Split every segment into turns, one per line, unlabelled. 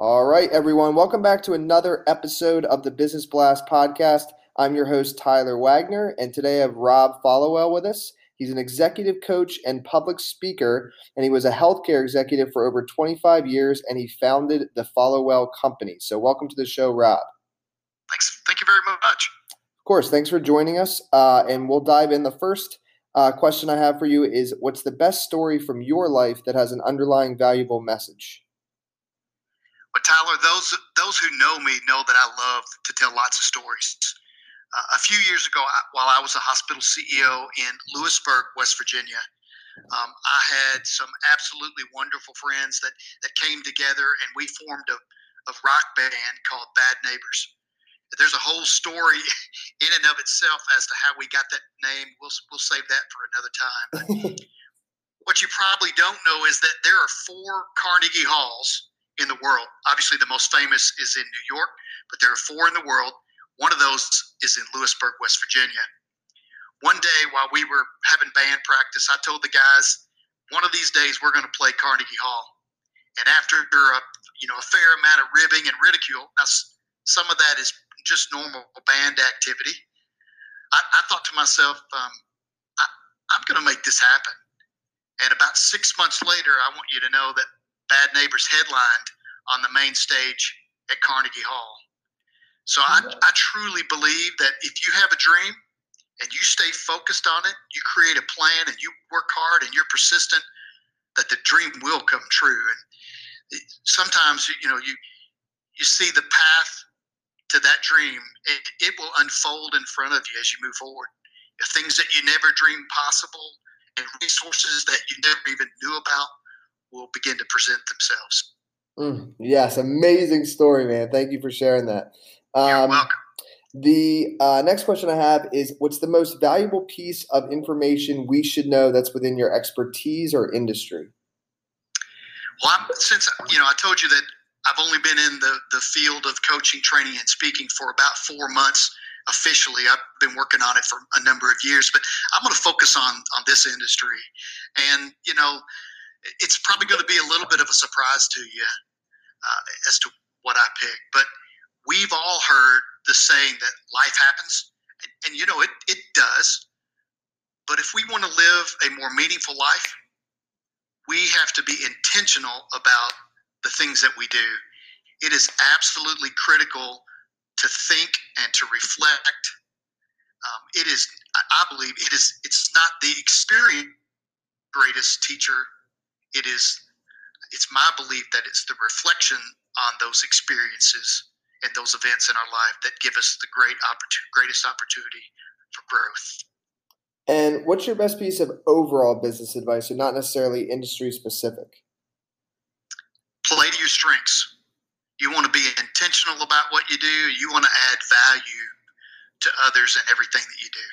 All right, everyone. Welcome back to another episode of the Business Blast podcast. I'm your host, Tyler Wagner, and today I have Rob Followell with us. He's an executive coach and public speaker, and he was a healthcare executive for over 25 years, and he founded the Followell Company. So, welcome to the show, Rob.
Thanks. Thank you very much.
Of course. Thanks for joining us. Uh, and we'll dive in. The first uh, question I have for you is What's the best story from your life that has an underlying valuable message?
But Tyler, those those who know me know that I love to tell lots of stories. Uh, a few years ago, I, while I was a hospital CEO in Lewisburg, West Virginia, um, I had some absolutely wonderful friends that that came together and we formed a, a rock band called Bad Neighbors. There's a whole story in and of itself as to how we got that name. We'll we'll save that for another time. what you probably don't know is that there are four Carnegie Halls in the world. Obviously, the most famous is in New York, but there are four in the world. One of those is in Lewisburg, West Virginia. One day while we were having band practice, I told the guys, one of these days we're going to play Carnegie Hall. And after a you know a fair amount of ribbing and ridicule, now some of that is just normal band activity. I, I thought to myself, um, I, I'm going to make this happen. And about six months later, I want you to know that Bad Neighbors headlined on the main stage at Carnegie Hall. So I, I truly believe that if you have a dream and you stay focused on it, you create a plan and you work hard and you're persistent, that the dream will come true. And sometimes, you know, you you see the path to that dream. It, it will unfold in front of you as you move forward. Things that you never dreamed possible and resources that you never even knew about will begin to present themselves.
Mm, yes, amazing story, man. Thank you for sharing that.
Um, You're welcome.
The uh, next question I have is What's the most valuable piece of information we should know that's within your expertise or industry?
Well, I'm, since you know, I told you that I've only been in the, the field of coaching, training, and speaking for about four months officially. I've been working on it for a number of years, but I'm going to focus on on this industry. And you know, it's probably going to be a little bit of a surprise to you uh, as to what I picked. But we've all heard the saying that life happens, and, and you know it it does. But if we want to live a more meaningful life, we have to be intentional about the things that we do. It is absolutely critical to think and to reflect. Um, it is, I believe, it is. It's not the experience greatest teacher it is it's my belief that it's the reflection on those experiences and those events in our life that give us the great opportunity, greatest opportunity for growth.
And what's your best piece of overall business advice, and not necessarily industry specific?
Play to your strengths. You want to be intentional about what you do. You want to add value to others and everything that you do.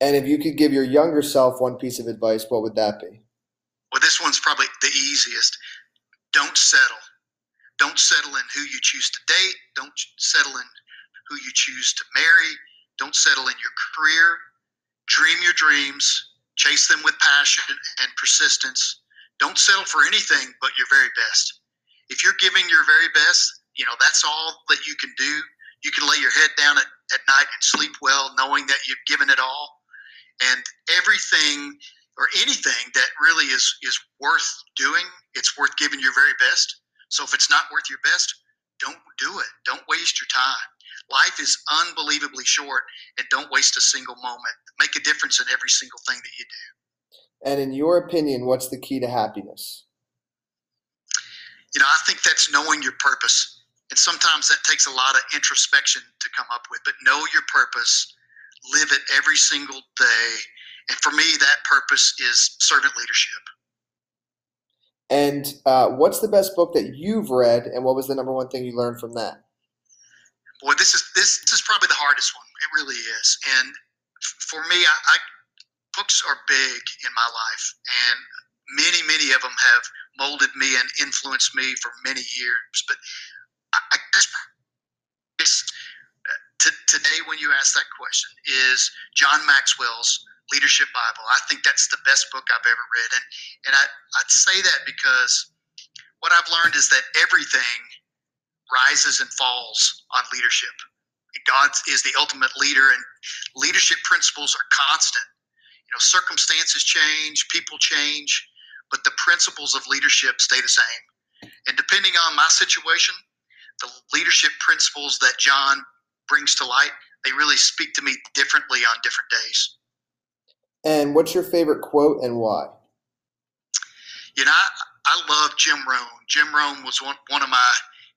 And if you could give your younger self one piece of advice, what would that be?
Probably the easiest. Don't settle. Don't settle in who you choose to date. Don't settle in who you choose to marry. Don't settle in your career. Dream your dreams. Chase them with passion and persistence. Don't settle for anything but your very best. If you're giving your very best, you know, that's all that you can do. You can lay your head down at, at night and sleep well knowing that you've given it all. And everything or anything that really is is worth doing, it's worth giving your very best. So if it's not worth your best, don't do it. Don't waste your time. Life is unbelievably short, and don't waste a single moment. Make a difference in every single thing that you do.
And in your opinion, what's the key to happiness?
You know, I think that's knowing your purpose. And sometimes that takes a lot of introspection to come up with, but know your purpose, live it every single day, and for me, that purpose is servant leadership.
And uh, what's the best book that you've read, and what was the number one thing you learned from that?
Boy, this is this, is probably the hardest one. It really is. And for me, I, I books are big in my life, and many, many of them have molded me and influenced me for many years. But I, I guess uh, t- today, when you ask that question, is John Maxwell's Leadership Bible. I think that's the best book I've ever read, and and I, I'd say that because what I've learned is that everything rises and falls on leadership. God is the ultimate leader, and leadership principles are constant. You know, circumstances change, people change, but the principles of leadership stay the same. And depending on my situation, the leadership principles that John brings to light, they really speak to me differently on different days.
And what's your favorite quote and why?
You know, I, I love Jim Rohn. Jim Rohn was one, one of my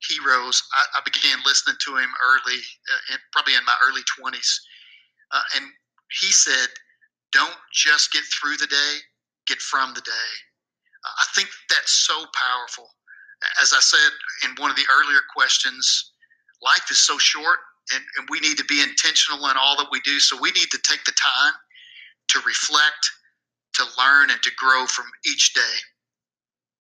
heroes. I, I began listening to him early, uh, in, probably in my early 20s. Uh, and he said, Don't just get through the day, get from the day. Uh, I think that's so powerful. As I said in one of the earlier questions, life is so short and, and we need to be intentional in all that we do. So we need to take the time to reflect, to learn, and to grow from each day.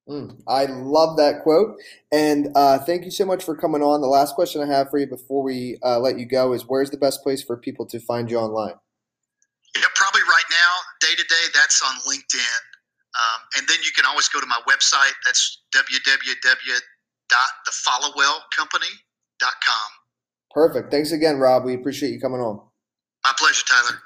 Mm, I love that quote. And uh, thank you so much for coming on. The last question I have for you before we uh, let you go is where's the best place for people to find you online?
Yeah, probably right now, day to day, that's on LinkedIn. Um, and then you can always go to my website. That's www.thefollowellcompany.com.
Perfect. Thanks again, Rob. We appreciate you coming on.
My pleasure, Tyler.